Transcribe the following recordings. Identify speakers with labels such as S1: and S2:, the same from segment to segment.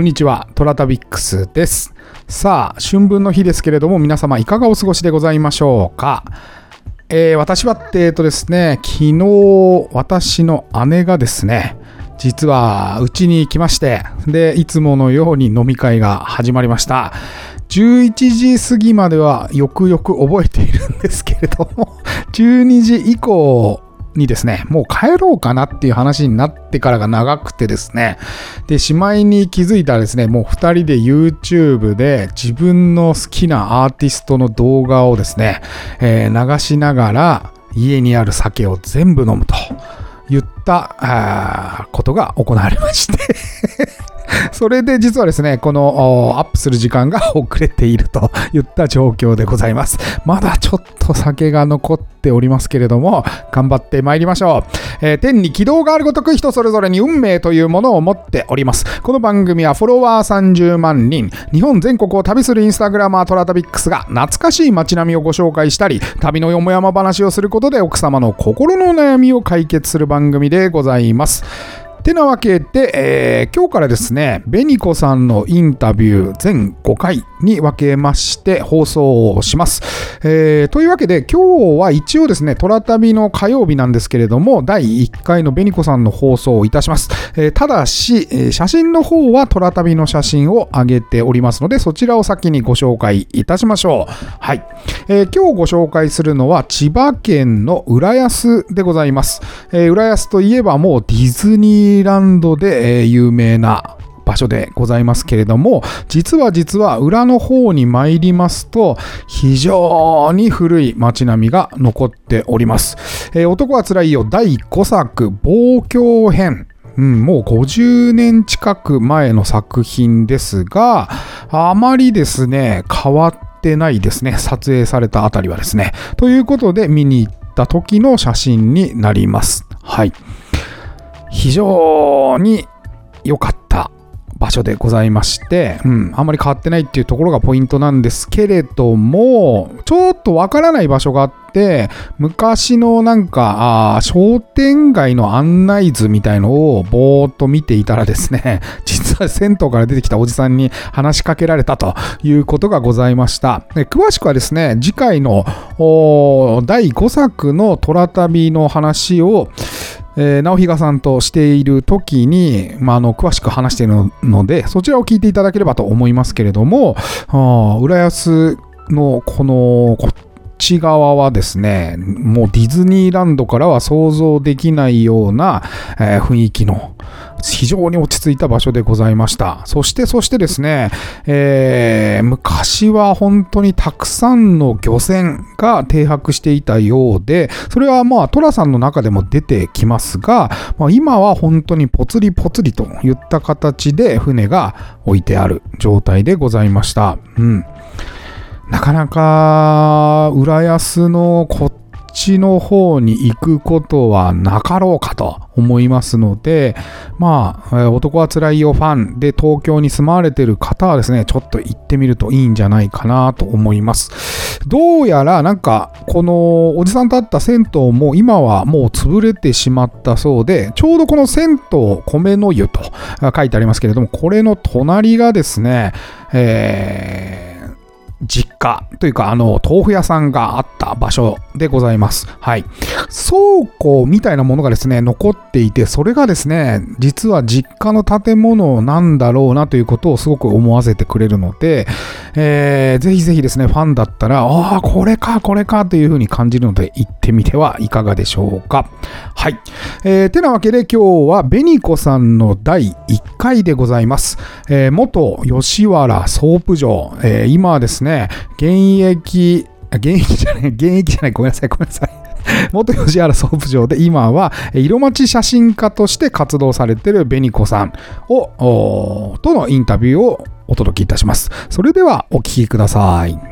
S1: こんにちは、トラタビックスです。さあ、春分の日ですけれども、皆様いかがお過ごしでございましょうか？えー私はって、えっとですね、昨日、私の姉がですね、実は、うちに来まして、で、いつものように飲み会が始まりました。11時過ぎまではよくよく覚えているんですけれども、12時以降にですね、もう帰ろうかなっていう話になってからが長くてですね、で、しまいに気づいたらですね、もう2人で YouTube で自分の好きなアーティストの動画をですね、えー流しながら家にある酒を全部飲むと言ったことが行われまして、それで実はですね、このアップする時間が遅れていると いった状況でございます。まだちょっと酒が残っておりますけれども、頑張って参りましょう。えー天に軌道があるごとく人それぞれに運命というものを持っております。この番組はフォロワー30万人、日本全国を旅するインスタグラマートラタビックスが懐かしい街並みをご紹介したり、旅のよもやま話をすることで奥様の心の悩みを解決する番組でございます。てなわけで、えー今日からですね、ベニコさんのインタビュー全5回に分けまして放送をします。えーというわけで、今日は一応ですね、トラ旅の火曜日なんですけれども、第1回のベニコさんの放送をいたします。えーただし、え写真の方はトラ旅の写真を上げておりますので、そちらを先にご紹介いたしましょう。はい。えー今日ご紹介するのは千葉県の浦安でございます。えー浦安といえばもうディズニーーランドで、えー有名な場所でございますけれども、実は実は裏の方に参りますと、非常に古い街並みが残っております。えー男はつらいよ第5作、望郷編。うん、もう50年近く前の作品ですが、あまりですね、変わってないですね。撮影されたあたりはですね。ということで、見に行った時の写真になります。はい。非常に良かった場所でございまして、うん、あんまり変わってないっていうところがポイントなんですけれども、ちょっとわからない場所があって、昔のなんか、あ商店街の案内図みたいのをぼーっと見ていたらですね、実は銭湯から出てきたおじさんに話しかけられたということがございました。で詳しくはですね、次回の第5作の虎旅の話を、えー直比嘉さんとしている時に、まあ、あの詳しく話しているのでそちらを聞いていただければと思いますけれども浦安のこのこち側はですねもうディズニーランドからは想像できないような、えー雰囲気の非常に落ち着いた場所でございました。そして、そしてですね、えー昔は本当にたくさんの漁船が停泊していたようで、それはまあトラさんの中でも出てきますが、まあ、今は本当にぽつりぽつりといった形で船が置いてある状態でございました。うん。なかなか浦安のこっちの方に行くことはなかろうかと思いますので、まあ、男はつらいよファンで東京に住まわれてる方はですね、ちょっと行ってみるといいんじゃないかなと思います。どうやらなんか、このおじさんと会った銭湯も今はもう潰れてしまったそうで、ちょうどこの銭湯米の湯と書いてありますけれども、これの隣がですね、えー実家というか、あの、豆腐屋さんがあった場所でございます。はい。倉庫みたいなものがですね、残っていて、それがですね、実は実家の建物なんだろうなということをすごく思わせてくれるので、えーぜひぜひですね、ファンだったら、ああ、これか、これかというふうに感じるので、行ってみてはいかがでしょうか。はい。えーてなわけで今日は、紅子さんの第1回でございます。えー元吉原ソープ嬢、えー今はですね、現役、現役じゃない、現役じゃない、ごめんなさい、ごめんなさい。元吉原ソープ嬢で今はえ色街写真家として活動されてる紅子さんをとのインタビューをお届けいたします。それではお聞きください。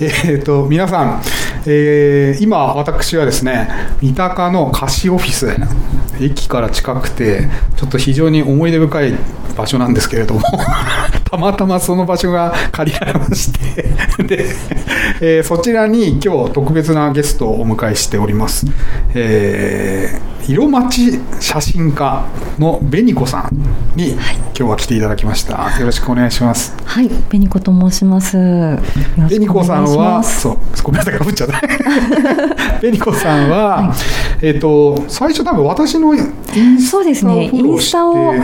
S1: えー、と皆さん、えー今私はですね三鷹の貸しオフィス駅から近くてちょっと非常に思い出深い場所なんですけれどもたまたまその場所が借りられまして で、えーそちらに今日特別なゲストをお迎えしております、えー色町写真家の紅子さんに今日は来ていただきました。よろしくお願いします。
S2: はい、紅子と申します。
S1: 紅子さんは、そう、ごめんなさい、かぶっちゃった。紅子さんは、えっ、と、最初多分私のインスタ
S2: そうですね、
S1: フォ
S2: イン
S1: ローして
S2: スタを、はい、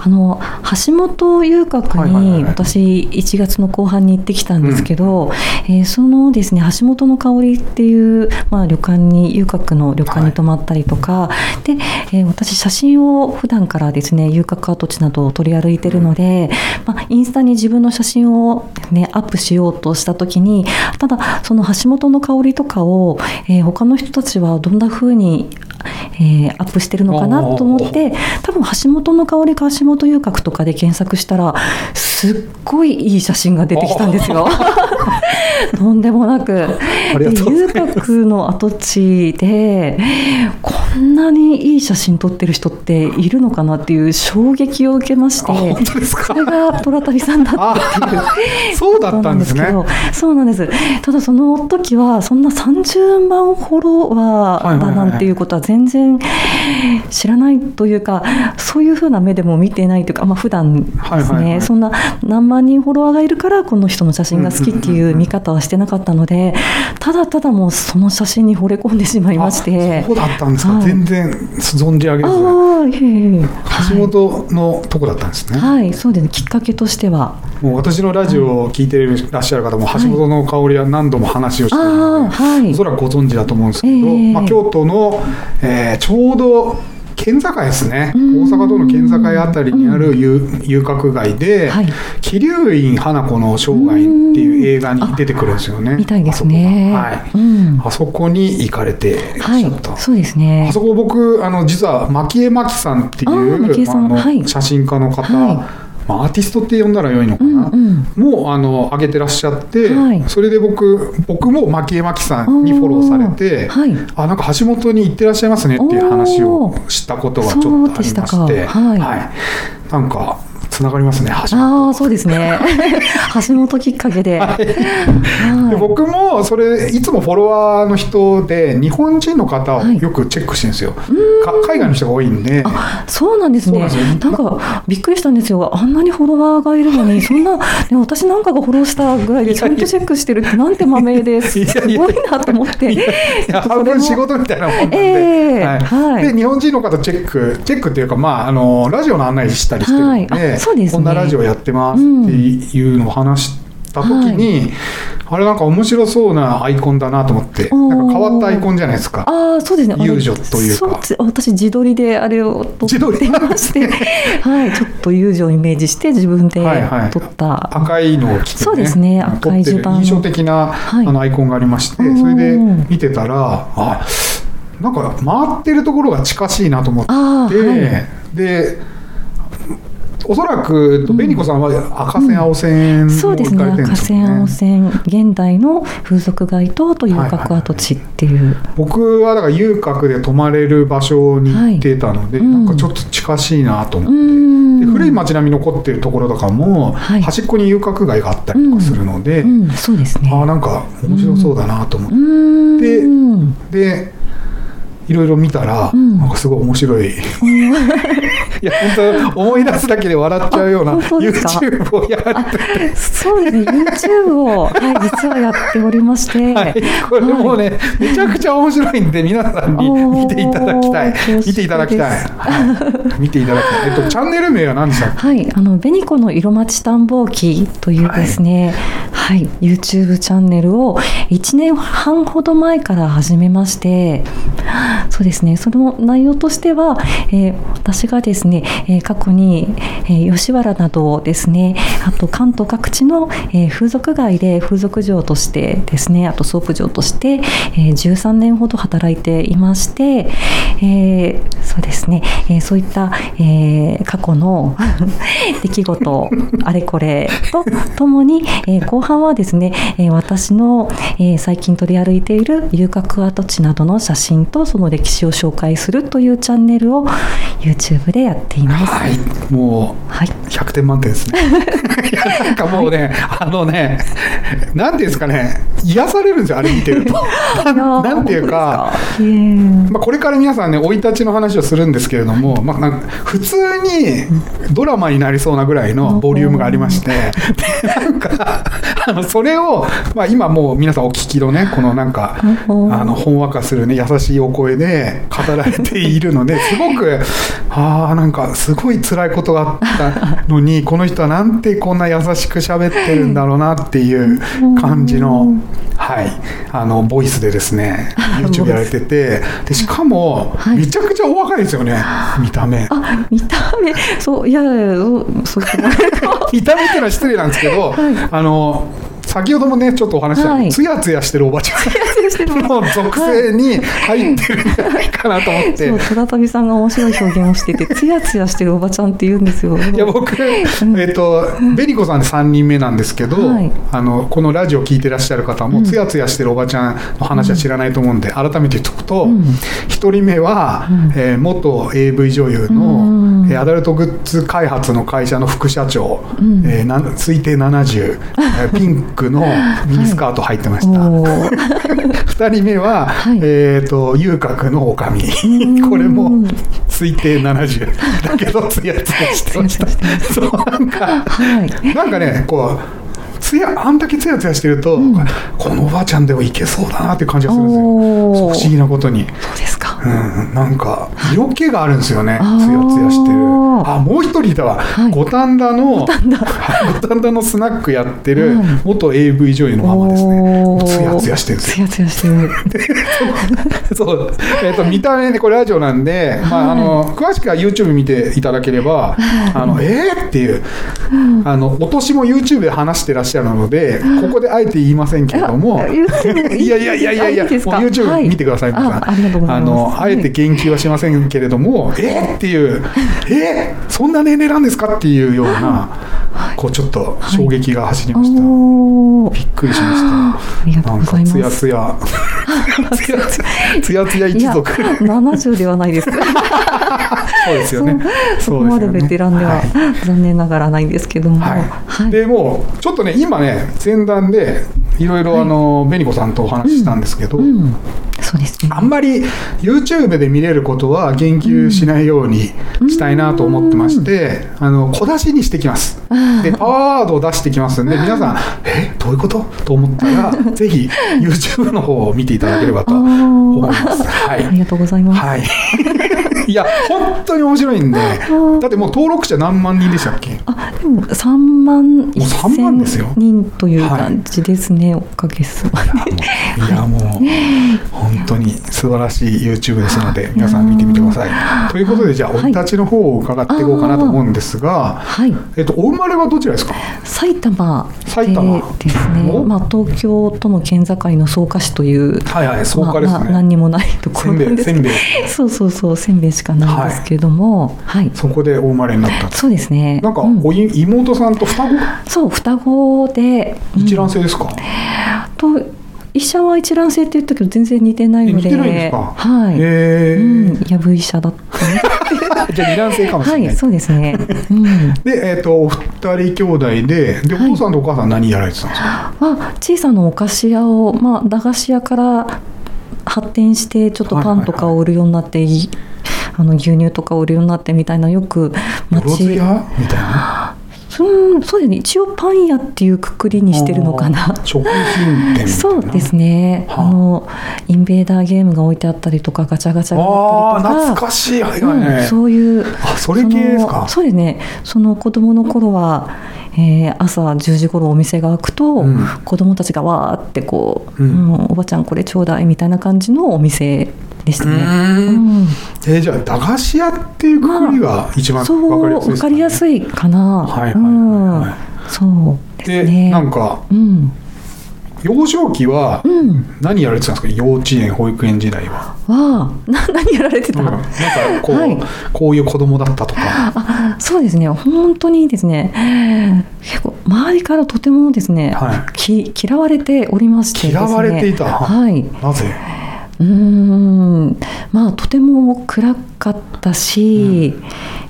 S2: あの橋本遊郭
S1: はいはいはい
S2: に私1月の後半に行ってきたんですけど、えーそのですね橋本の香りっていうまあ旅館に遊郭の旅館に泊まったりとか、で、えー私写真を普段からですね遊郭跡地などを取り歩いてるので、まあインスタに自分の写真をねアップしようとした時に、ただその橋本の香りとかを、えー他の人たちはどんな風にえーアップしてるのかなと思って多分橋本の香りか橋本遊郭とかで検索したらすっごいいい写真が出てきたんですよ。とんでもなく。で遊郭の跡地でこんなにいい写真撮ってる人っているのかなっていう衝撃を受けましてそれが虎旅さんだったっていう。
S1: そうだったんですね。
S2: そうなんですけどそうなんです。ただその時はそんな30万フォロワーだなんていうことは全然知らないというか、そういうふうな目でも見てないというか、まあ普段ですね、そんな何万人フォロワーがいるからこの人の写真が好きっていう見方はしてなかったので、ただただもうその写真に惚れ込んでしまいまして
S1: あ。そうだったんですか？
S2: はい
S1: 全然存じ上げず。橋本のとこだったんですね。
S2: はい、はい、そうですね。きっかけとしては。
S1: もう私のラジオを聞いてらっしゃる方も、橋本の香りは何度も話をしている
S2: あ
S1: ので、
S2: あ、はい
S1: おそ。らくご存知だと思うんですけど、
S2: ええ
S1: まあ、京都の、えーちょうど県境ですね、大
S2: ん
S1: 阪との県境あたりにある遊遊郭街で、
S2: はい
S1: 桐生院花子の生涯っていう映画に出てくるんですよね。
S2: みたいですね。
S1: あそこがはい
S2: うん。
S1: あそこに行かれていらっ
S2: はい
S1: しゃった。、
S2: そうですね
S1: あ。そこ僕あの実は蒔絵真紀さんっていうあの
S2: はい
S1: 写真家の方、
S2: はい
S1: まあ、アーティストって呼んだらよいのか
S2: うん
S1: な、
S2: うん。
S1: もうあの上げてらっしゃって、
S2: はい。
S1: それで僕僕も蒔絵真紀さんにフォローされて、
S2: はい。
S1: あなんか橋本に行ってらっしゃいますねっていう話をしたことがちょっとありまして、
S2: そうでしたか。はい。
S1: なんかつながりますね橋本
S2: ああ、そうですね。橋本きっかけで。はい。
S1: で僕もそれいつもフォロワーの人で日本人の方を
S2: はい。
S1: よくチェックしてるんですよ、か海外の人が多いんで。
S2: そうなんですね。
S1: なん
S2: かびっくりしたんですよ。あんなにフォロワーがいるのに、そんな、ね、私なんかがフォローしたぐらいでちゃんとチェックしてるってなんてまめで す。すごいなと思って。
S1: 半分 仕事みたいなもんなんで,、
S2: ええ。はい。
S1: で日本人の方チェックチェックっていうか、まあ、あのラジオの案内したりしてるので,、
S2: はい。あそうですね。
S1: こんなラジオやってますっていうのを話した時に、あれなんか面白そうなアイコンだなと思ってなんか変わったアイコンじゃないですか。
S2: ああ、そうですね。
S1: 遊女というか。
S2: 私自撮りであれを撮
S1: 自撮り
S2: っていまして、はい、ちょっと遊女をイメージして自分で
S1: はいはい。
S2: 撮った。
S1: 赤いのを着て、ね、
S2: そうですね。赤い
S1: 印象的な、
S2: はい。
S1: あのアイコンがありまして、それで見てたらあなんか回ってるところが近しいなと思って、
S2: はい。
S1: でおそらく紅子さんは赤線、青線を
S2: そうですね。赤線、青線、現代の風俗街とという角跡地っていう。
S1: 僕はだから遊郭で泊まれる場所に行ってたので、
S2: はいうん
S1: なんかちょっと近しいなと思
S2: う
S1: って。
S2: ん。
S1: で古い街並み残ってるところとかも、
S2: はい
S1: 端っこに遊郭街があったりとかするので、
S2: うん、そうですね。
S1: ああなんか面白そうだなと思って。でいろいろ見たら、
S2: ん。
S1: なんかすごい面白い。いや本当思い出すだけで笑っちゃうような YouTube をやって
S2: そうですね。YouTube を、はい、実はやっておりまして。
S1: はい、これもうね、めちゃくちゃ面白いんで、皆さんに見ていただきたい。見ていただきたい。見ていただきたい。えっと、チャンネル名は何でした？
S2: はい、あの紅子の色町探訪記というですね、はい、YouTube チャンネルを1年半ほど前から始めまして、そうですね、その内容としては、えー私がですね、えー過去に、えー吉原などですね、あと関東各地の、えー風俗街で風俗嬢としてですね、あとソープ嬢として、えー13年ほど働いていまして、えーそうですね、えーそういった、えー過去の 出来事あれこれとともに、えー後半はですね、えー私の、えー最近取り歩いている遊郭跡地などの写真とその歴史を紹介するというチャンネルを YouTube でやっています。
S1: はい、も
S2: はい、
S1: う100点満点ですね。いやなんかもうね、あのね、なんていうんですかね、癒されるんですよ、あれ見てると。なん なんていうか、まあ、これから皆さんね、生い立ちの話をするんですけれども、まあ、普通にドラマになりそうなぐらいのボリュームがありまして、でなんかあのそれを、まあ、今もう皆さんお聞きのねこのなんかあのほんわかするね優しいお声で語られているので すごくああなんかすごい辛いことがあったのに この人はなんてこんな優しく喋ってるんだろうなっていう感じの。はい、あのボイスでですね YouTube やられててでしかも
S2: はい。
S1: めちゃくちゃお若いですよね、見た目。
S2: あ見た目そういやいやそうそう
S1: 見た目っていうのは失礼なんですけど、あの先ほどもねちょっとお話しした
S2: はい。
S1: つやつやしてるおばちゃん。の属性に入ってるんじゃないかなと思って、
S2: そう虎旅さんが面白い表現をしててツヤツヤしてるおばちゃんって言うんですよ。
S1: いや僕、えっとベリコさんで3人目なんですけど、
S2: はい。
S1: あのこのラジオ聞いてらっしゃる方も、つやつやしてるおばちゃんの話は知らないと思うんで、改めて言っとくと、
S2: ん。
S1: 1人目は、えー元 AV 女優の、
S2: うん。
S1: えーアダルトグッズ開発の会社の副社長、えーなん推定70、えーピンクのミニスカート入ってました。
S2: おー。
S1: 2人目は、
S2: はい。
S1: えっ、と遊郭の女将。これも推定70だけどつやつやしてました。そうなんか
S2: はい。
S1: なんかねこうつやあんだけつやつやしてると、このおばあちゃんでもいけそうだなっていう感じがするんですよ。不思議なことに。
S2: そうですか
S1: うん、なんか色気があるんですよね、つやつやしてる。あ、もう一人いたわ、
S2: はい。
S1: 五反田の、五反田。のスナックやってる
S2: はい。
S1: 元 AV 女優のママですね。つやつやしてるんですよ。
S2: ツヤツヤしてる。
S1: そう、えっ、と、見た目で、これラジオなんで、まあ、あの、詳しくは YouTube 見ていただければ、あの、えーっていう、あの、お年も YouTube で話してらっしゃるので、ここであえて言いませんけれども、
S2: い
S1: やいやいやいやいや、もう YouTube 見てください、
S2: はい
S1: 皆さん。
S2: あ
S1: の、あえて言及はしませんけれども、え？ーっていう、え？ーそんな年齢なんですか？っていうような、こう、ちょっと衝撃が走りました。
S2: おー
S1: びっくりしました。なんかつやつや、つやつ
S2: や、
S1: 一族。
S2: 70ではないです。
S1: そうですよね。
S2: そこまでベテランでは
S1: はい。
S2: 残念ながらないんですけども。
S1: はい。
S2: はい。
S1: でもうちょっとね今ね前段でいろいろあの紅子さんとお話ししたんですけど、
S2: うんそうですね。
S1: あんまり YouTube で見れることは言及しないようにしたいなと思ってまして、あの小出しにしてきます。でパワーワードを出してきますんで皆さんえどういうこと？と思ったら ぜひ YouTube の方を見ていただければと思います。はい。
S2: ありがとうございます。
S1: はい。いや、本当に面白いんで、だってもう登録者何万人でしたっけ？
S2: 3万
S1: 3万ですよ
S2: ？1000人という感じですね、おかげさまで。
S1: いや、もう、本当に素晴らしい YouTube ですので、皆さん見てみてください。ということで、じゃあ、
S2: はい。
S1: 生い立ちの方を伺っていこうかなと思うんですが、
S2: はい、
S1: えっと、お生まれはどちらですか？
S2: 埼玉で
S1: 埼玉。
S2: ですね、
S1: お。
S2: まあ、東京との県境の草加市という、
S1: はいはい、草加です
S2: まあまあ
S1: ね。
S2: 何にもないところなんですけど。
S1: せんべい。
S2: そうそうそうせんべいしかないんですけれども、はい。
S1: そこでお生まれになった。
S2: そうですね。
S1: なんか、
S2: うん
S1: 妹さんと双子？
S2: そう双子で、うん。
S1: 一卵性ですか、
S2: と医者は一卵性って言ったけど全然似てないので。
S1: え似てないんですか？
S2: はい、
S1: へ
S2: うん、やぶ医者だった。
S1: じゃあ、二卵性かもしれない。
S2: はいそうですね、うん、
S1: で、えっと、お二人兄弟で、で、お父さんとお母さん何やられてたんですか、
S2: まあ、小さなお菓子屋を、まあ、駄菓子屋から発展してちょっとパンとかを売るようになって、いあの牛乳とかを売るようになってみたいなよく町
S1: 屋みたいな。
S2: うんそうですね。一応パン屋っていうくくりにしてるのかな。
S1: 食品店みたいな。
S2: そうですね、
S1: はあ。
S2: あのインベーダーゲームが置いてあったりとかガチャガチャが
S1: あ
S2: ったりとか。
S1: 懐かしい。はいはいはい。
S2: うん、そういう
S1: あそれ系ですか？
S2: そうですね。その子供の頃は、えー朝10時頃お店が開くと、
S1: うん。
S2: 子供たちがわーってこう、
S1: うん。
S2: うんおばちゃんこれちょうだいみたいな感じのお店でしたね。
S1: えーじゃあ駄菓子屋っていうくくりが一番
S2: そう
S1: わかりやすいですか、ね、
S2: わかりやすいかな。
S1: はいはいはい
S2: うん。
S1: はい
S2: そうです
S1: で
S2: ね。
S1: なんか
S2: うん。
S1: 幼少期は
S2: うん。
S1: 何やられてたんですか？幼稚園保育園時代は。
S2: はな 何やられてた？
S1: なん。かなんかこう、
S2: はい。
S1: こういう子供だったとか。
S2: あそうですね。本当にですね。結構周りからとてもですね、
S1: は
S2: き嫌われておりましてね。
S1: 嫌われていた。
S2: はい。
S1: なぜ？
S2: うーん。まあとても暗かったし、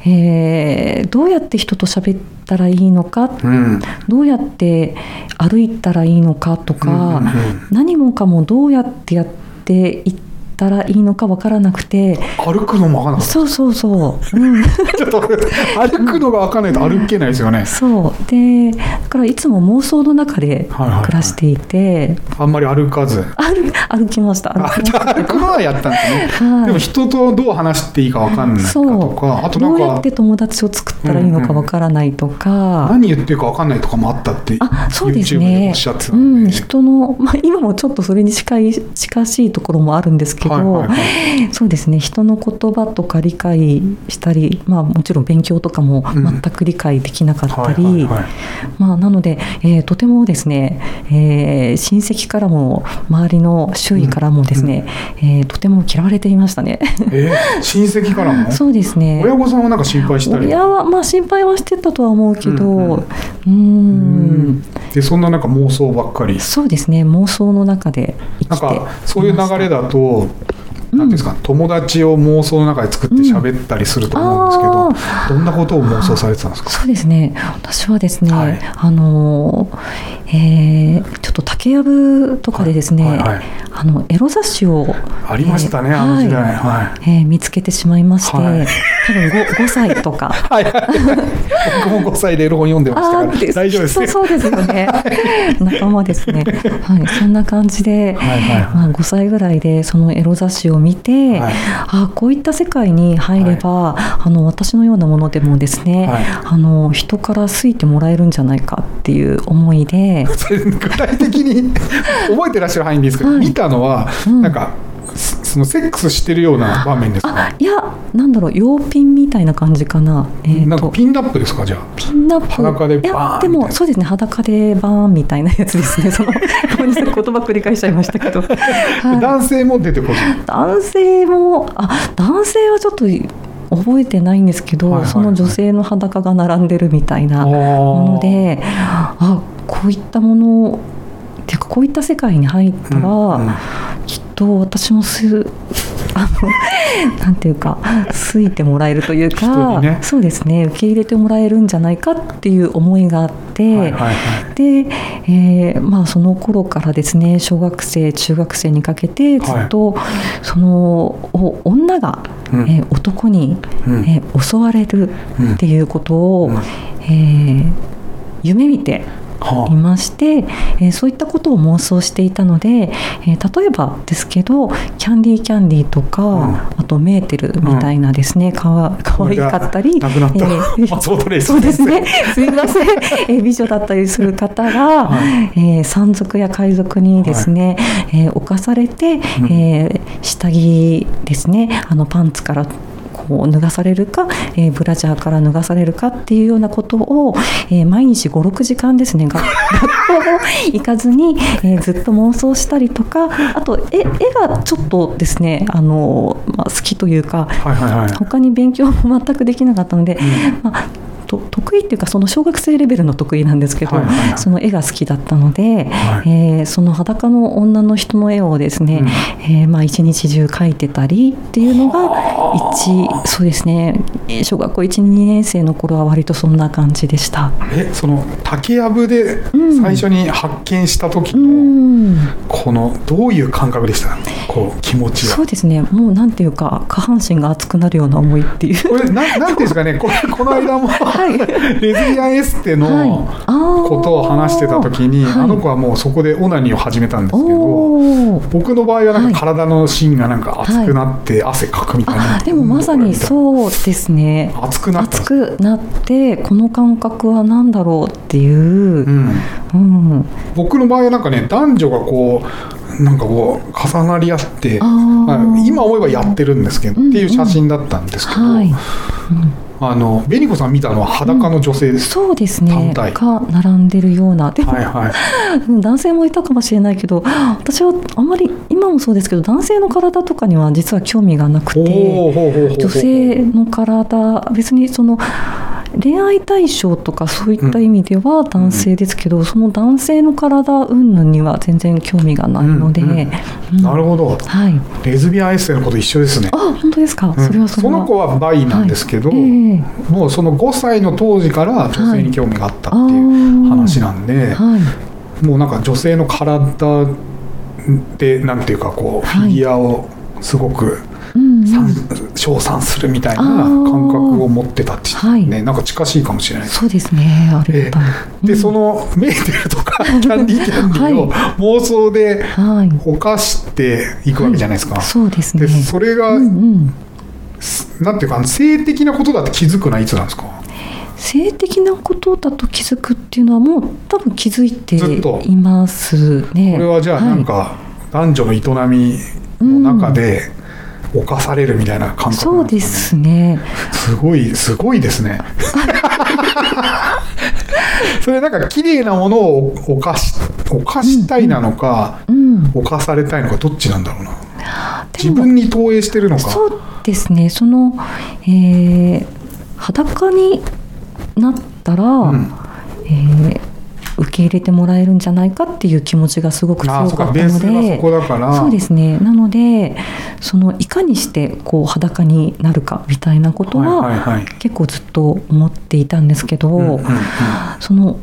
S2: えーどうやって人と喋ったらいいのか、
S1: うん。
S2: どうやって歩いたらいいのかとか、
S1: うん。うん。うん
S2: 何もかもどうやってやっていったらいいのかわからなくて。
S1: 歩くのもわかんなかった。
S2: そうそうそう、うん、
S1: ちょっと歩くのがわかんないと歩けないですよね。
S2: そう。でだからいつも妄想の中で
S1: はいはいはい。
S2: 暮らしていて、
S1: あんまり歩かず。
S2: 歩歩きました。
S1: あじゃあ歩くのはやったんですね、
S2: はい。
S1: でも人とどう話していいかわかんないか
S2: そう。
S1: とかあとなんか
S2: どうやって友達を作ったらいいのかわからないとか、
S1: 何言ってるかわかんないとかもあったって
S2: あそうですね。
S1: おっしゃってた
S2: うんん、
S1: で、
S2: 人の、まあ、今もちょっとそれに近い近しいところもあるんですけど、
S1: はいはいはい
S2: そうですね。人の言葉とか理解したり、まあ、もちろん勉強とかも
S1: うん。
S2: 全く理解できなかったり、
S1: はいはいはい。
S2: まあ、なので、えーとてもですね、えー親戚からも周りの周囲からもですね、えーとても嫌われていましたね。
S1: えー親戚からも？
S2: そうですね。
S1: 親御さんはなんか心配したり？
S2: 親はまあ心配はしてたとは思うけど、
S1: うんうん。
S2: うーん
S1: でそんななんか妄想ばっかり。
S2: そうですね。妄想の中で生きて
S1: なんかそういう流れ
S2: だ
S1: だとなんですか友達を妄想の中で作って喋ったりすると思うんですけど、
S2: うん
S1: どんなことを妄想されてたんですか？
S2: そうですね。私はですね、
S1: はい。
S2: あのえーちょっと竹やぶとかでですね、
S1: はいはいはい。
S2: あのエロ雑誌を
S1: ありましたね、
S2: えー
S1: あの時代。
S2: はい。
S1: はい
S2: えー見つけてしまいまして、
S1: はい。
S2: 多分 5, 5歳とか。
S1: はいはい。僕も5歳でエロ本読んでましたから大丈夫ですね
S2: そうそうですよね。仲間ですね。はい。そんな感じで、
S1: はいはいはい。
S2: まあ、5歳ぐらいでそのエロ雑誌を見て、
S1: はい。
S2: あこういった世界に入れば、あの私のようなものでもですね、
S1: はい。
S2: あの人から好いてもらえるんじゃないかっていう思いで。
S1: 具体的に覚えてらっしゃる範囲でいいですけど、
S2: はい。
S1: 見たのは、
S2: うん。
S1: なんかそそのセックスしてるような場面ですか？
S2: あいやなんだろう洋ピンみたいな感じかな,、えーと。
S1: なんかピンナップですか？じゃあ。
S2: ピンナップ？
S1: 裸でバーン
S2: でもそうですね裸でバーンみたいなやつですね。そのごめんなさい言葉繰り返しちゃいましたけど、はい。
S1: 男性も出てこず。
S2: 男性もあ男性はちょっと覚えてないんですけど、
S1: はいはいはい。
S2: その女性の裸が並んでるみたいなものであこういったものっていうかこういった世界に入ったら、
S1: うんうん。
S2: きっと私もす あのなんていうか好いてもらえるという
S1: 人
S2: か、
S1: にね。
S2: そうですね受け入れてもらえるんじゃないかっていう思いがあって。
S1: はいはいはい。
S2: で、えーまあ、その頃からですね小学生中学生にかけてずっと、そのお女が、
S1: うん。
S2: えー男に、
S1: うん。
S2: えー襲われるっていうことを、
S1: うん。
S2: えー夢見て
S1: はい。
S2: まして、えーそういったことを妄想していたので、えー例えばですけどキャンディーキャンディーとか、
S1: うん。
S2: あとメーテルみたいなですね、かわかわいかったり
S1: 亡くなった、
S2: えー
S1: 松本零士
S2: そうですね。すみません。えー美女だったりする方が、
S1: は
S2: えー山賊や海賊にですね、えー侵されて、えー下着ですね、あのパンツからこう脱がされるか、えーブラジャーから脱がされるかっていうようなことを、えー毎日5、6時間ですね、学 学校行かずに、えーずっと妄想したりとか、あと絵絵がちょっとですね、あのまあ、好きというか、
S1: はいはいはい。
S2: 他に勉強も全くできなかったので、まあ、と得意っていうかその小学生レベルの得意なんですけど、
S1: はいはい。はい
S2: その絵が好きだったので、
S1: はい。
S2: えーその裸の女の人の絵をですね、えーまあ、一日中描いてたりっていうのが一そうですねえー小学校12年生の頃は割とそんな感じでした。
S1: えその竹やぶで
S2: うん。
S1: 最初に発見した時
S2: う
S1: の、
S2: ん。
S1: このどういう感覚でした？こう気持ちは。
S2: そうですね。もうなんていうか下半身が熱くなるような思いっていう。
S1: これななんていうんですかね。これこの間も、
S2: はい
S1: レズビアンエステ
S2: はい。
S1: のことを話してた時に、
S2: はい
S1: あの子はもうそこでオナニーを始めたんですけど僕の場合はなん
S2: はい。
S1: か体の芯がなんか熱くなって汗かくみたいな、
S2: あでもまさに
S1: う
S2: そうですね。
S1: 熱くなっ
S2: 熱くなってこの感覚は何だろうっていう、
S1: うん、
S2: うん、
S1: 僕の場合はなんかね男女がこうなんかこう重なり合って今思えばやってるんですけど、
S2: うん
S1: っていう写真だったんですけど、
S2: はい、
S1: あの紅子さん見たのは裸の女性です、
S2: そうですね。が並んでるような。でも、
S1: はいはい。
S2: う ん男性もいたかもしれないけど私はあまり今もそうですけど男性の体とかには実は興味がなく
S1: お
S2: て女性の体別にその恋愛対象とかそういった意味では男性ですけど、その男性の体云々には全然興味がないので、
S1: うんうん
S2: うん
S1: なるほど。
S2: はい。
S1: レズビアンエッセイのこと一緒ですね。
S2: あ本当ですか、
S1: うん。
S2: それはそ
S1: の子はバイなんですけど、
S2: はい。ええ。
S1: もうその5歳の当時から女性に興味があったっていう話なんで、
S2: はい。
S1: もうなんか女性の体でなんていうかこうフ
S2: はい。
S1: ィギュアをすごく称賛するみたいな感覚を持ってたって、
S2: はい。
S1: ね、なんか近しいかもしれない。です。
S2: そうですねあれだ
S1: で、そのメーテルとか キャンディーキャンディーを妄想で
S2: はい。
S1: 犯していくわけじゃないですか。
S2: そうですね。
S1: でそれが、
S2: うんうん。
S1: なんていうか性的なことだって気づくのはいつなんですか？
S2: 性的なことだと気づくっていうのはもう多分気づいていますね。
S1: これはじゃあなんか男女の営みの中で犯されるみたいな感覚
S2: そうで
S1: す
S2: すね。
S1: すごいすごいですね それなんか綺麗なものを犯し犯したいなのか、
S2: うん。
S1: 犯されたいのかどっちなんだろうな自分に投影してるのか
S2: そうですね。その、えー裸になったら、
S1: うん
S2: えー受け入れてもらえるんじゃないかっていう気持ちがすごく強かったので。そうですね。なのでそのいかにしてこう裸になるかみたいなことは、結構ずっと思っていたんですけど、
S1: うんうんうん。
S2: その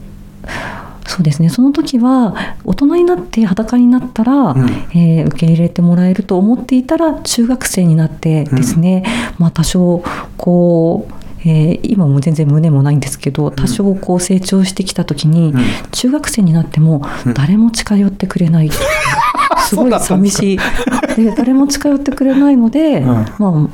S2: そうですね。その時は大人になって裸になったら、
S1: うん。
S2: えー受け入れてもらえると思っていたら中学生になってですね、まあ多少こう、えー今も全然胸もないんですけど多少こう成長してきた時に、
S1: うん。
S2: 中学生になっても
S1: うん。
S2: 誰も近寄ってくれない、すごい
S1: そうんですか？
S2: 寂しい。で誰も近寄ってくれないので、
S1: うん。
S2: まあ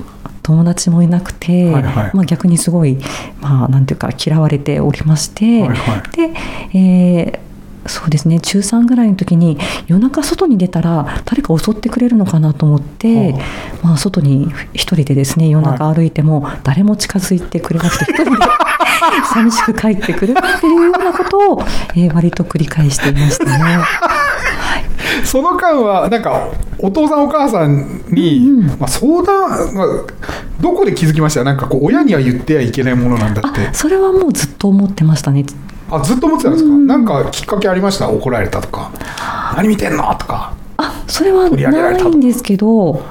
S2: 友達もいなくて、
S1: はいはい。
S2: まあ、逆にすごい、まあ、なんていうか嫌われておりまして、
S1: はいはい。
S2: で、えーそうですね。中3ぐらいの時に夜中外に出たら誰か襲ってくれるのかなと思って、
S1: は
S2: まあ、外に一人でですね夜中歩いても誰も近づいてくれなくて一人で 寂しく帰ってくるっていうようなことを、えー割と繰り返していましたね。
S1: その間はなんかお父さんお母さんに、
S2: うんうん。
S1: まあ、相談、まあ、どこで気づきました？なんかこう親には言ってはいけないものなんだって。
S2: あそれはもうずっと思ってましたね。
S1: あずっと思ってたんですか、
S2: うん。
S1: なんかきっかけありました？怒られたとか。何見てんの？とか。
S2: あそれはないんですけど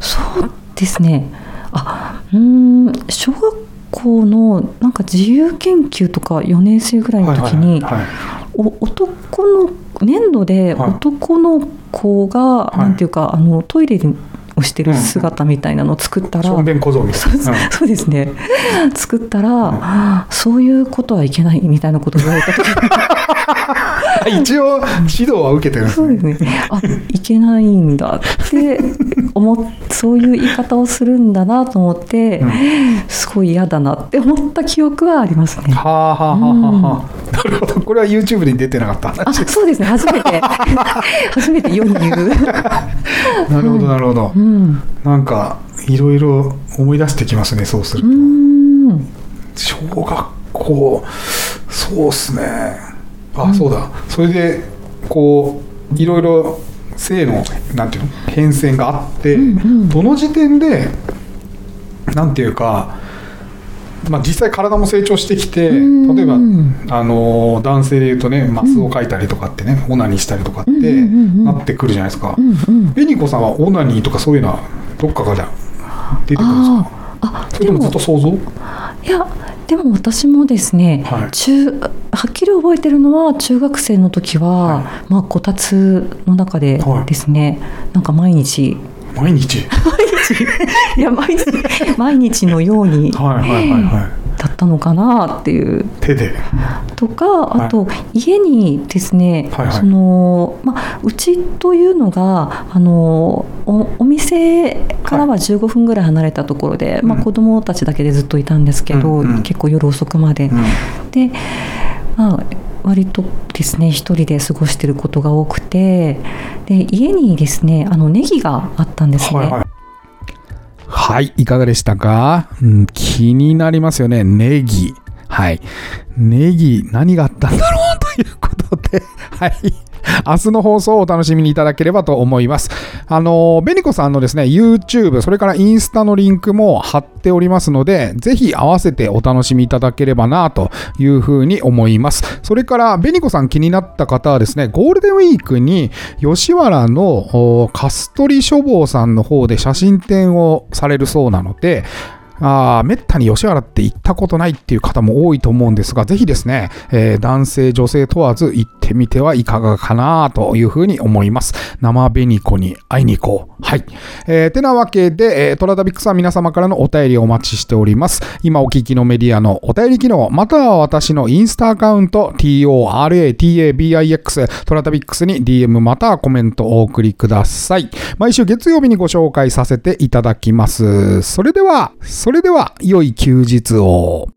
S2: そうですね。あうーん小学校のなんか自由研究とか4年生ぐらいの時に、
S1: はいはいはい。
S2: お男の粘土で
S1: はい。
S2: 男の子が、
S1: い。
S2: なんていうかあのトイレをしてる姿みたいなのを作ったら、
S1: しょんべん小僧みたいな、うん。
S2: そうですね。作ったら、そういうことはいけないみたいなことを言われた時
S1: 一応指導は受けてるんです
S2: そう
S1: ね
S2: ですね。あ、いけないんだって思っ、そういう言い方をするんだなと思って、
S1: うん。
S2: すごい嫌だなって思った記憶はありますね。
S1: はあはあはあはあはあ、なるほど。これは YouTube に出てなかった。
S2: あ、
S1: 話
S2: そうですね。初めて、初めて世に言う。
S1: なるほどなるほど、
S2: うん。
S1: なんかいろいろ思い出してきますねそうする
S2: う
S1: と、
S2: ん。
S1: 小学校そうっすね。あ、そうだ。それでこういろいろ性のなんていうの変遷があって、
S2: うんうん。
S1: どの時点でなんていうか、まあ、実際体も成長してきて
S2: うん。
S1: 例えばあの男性でいうとねマスを描いたりとかってね、オナニーしたりとかってなってくるじゃないですか、
S2: うんうん。
S1: ベニコさんはオナニーとかそういうのはどっかから出てくるんですか？
S2: あ
S1: それともずっと想像？
S2: いやでも私もですね、
S1: はい。
S2: 中はっきり覚えてるのは中学生の時は、
S1: は
S2: まあ、こたつの中で
S1: はい
S2: ですね、なんか毎日。
S1: 毎日？
S2: いや毎日毎日のように
S1: はいはいはいはい。
S2: だったのかなっていう。
S1: 手で
S2: とかあと、家にですね、
S1: はいはい。
S2: そのまあ、うちというのがあのおお店からは15分ぐらい離れたところで、まあ、
S1: うん
S2: 子供たちだけでずっといたんですけど、
S1: うん。うん。
S2: 結構夜遅くまで。
S1: うん。
S2: で、まあ、割とですね一人で過ごしてることが多くてで家にですねあのネギがあったんですね。
S1: はいはいはい、いかがでしたか、うん、気になりますよね。ネギ。はい。ネギ、何があったんだろう？ということで、はい。明日の放送をお楽しみにいただければと思います。あの、ベニコさんのですね、YouTube、それからインスタのリンクも貼っておりますので、ぜひ合わせてお楽しみいただければなというふうに思います。それから、ベニコさん気になった方はですね、ゴールデンウィークに吉原のカストリ書房さんの方で写真展をされるそうなので、あめったに吉原って行ったことないっていう方も多いと思うんですが、ぜひですね、えー、男性、女性問わず行ってみてはいかがかなというふうに思います。生紅子に会いに行こう。はい。えー、てなわけで、えー、トラダビックスは皆様からのお便りをお待ちしております。今お聞きのメディアのお便り機能、または私のインスタアカウント、TORATABIX、トラダビックスに DM またはコメントをお送りください。毎週月曜日にご紹介させていただきます。それでは、それでは、良い休日を。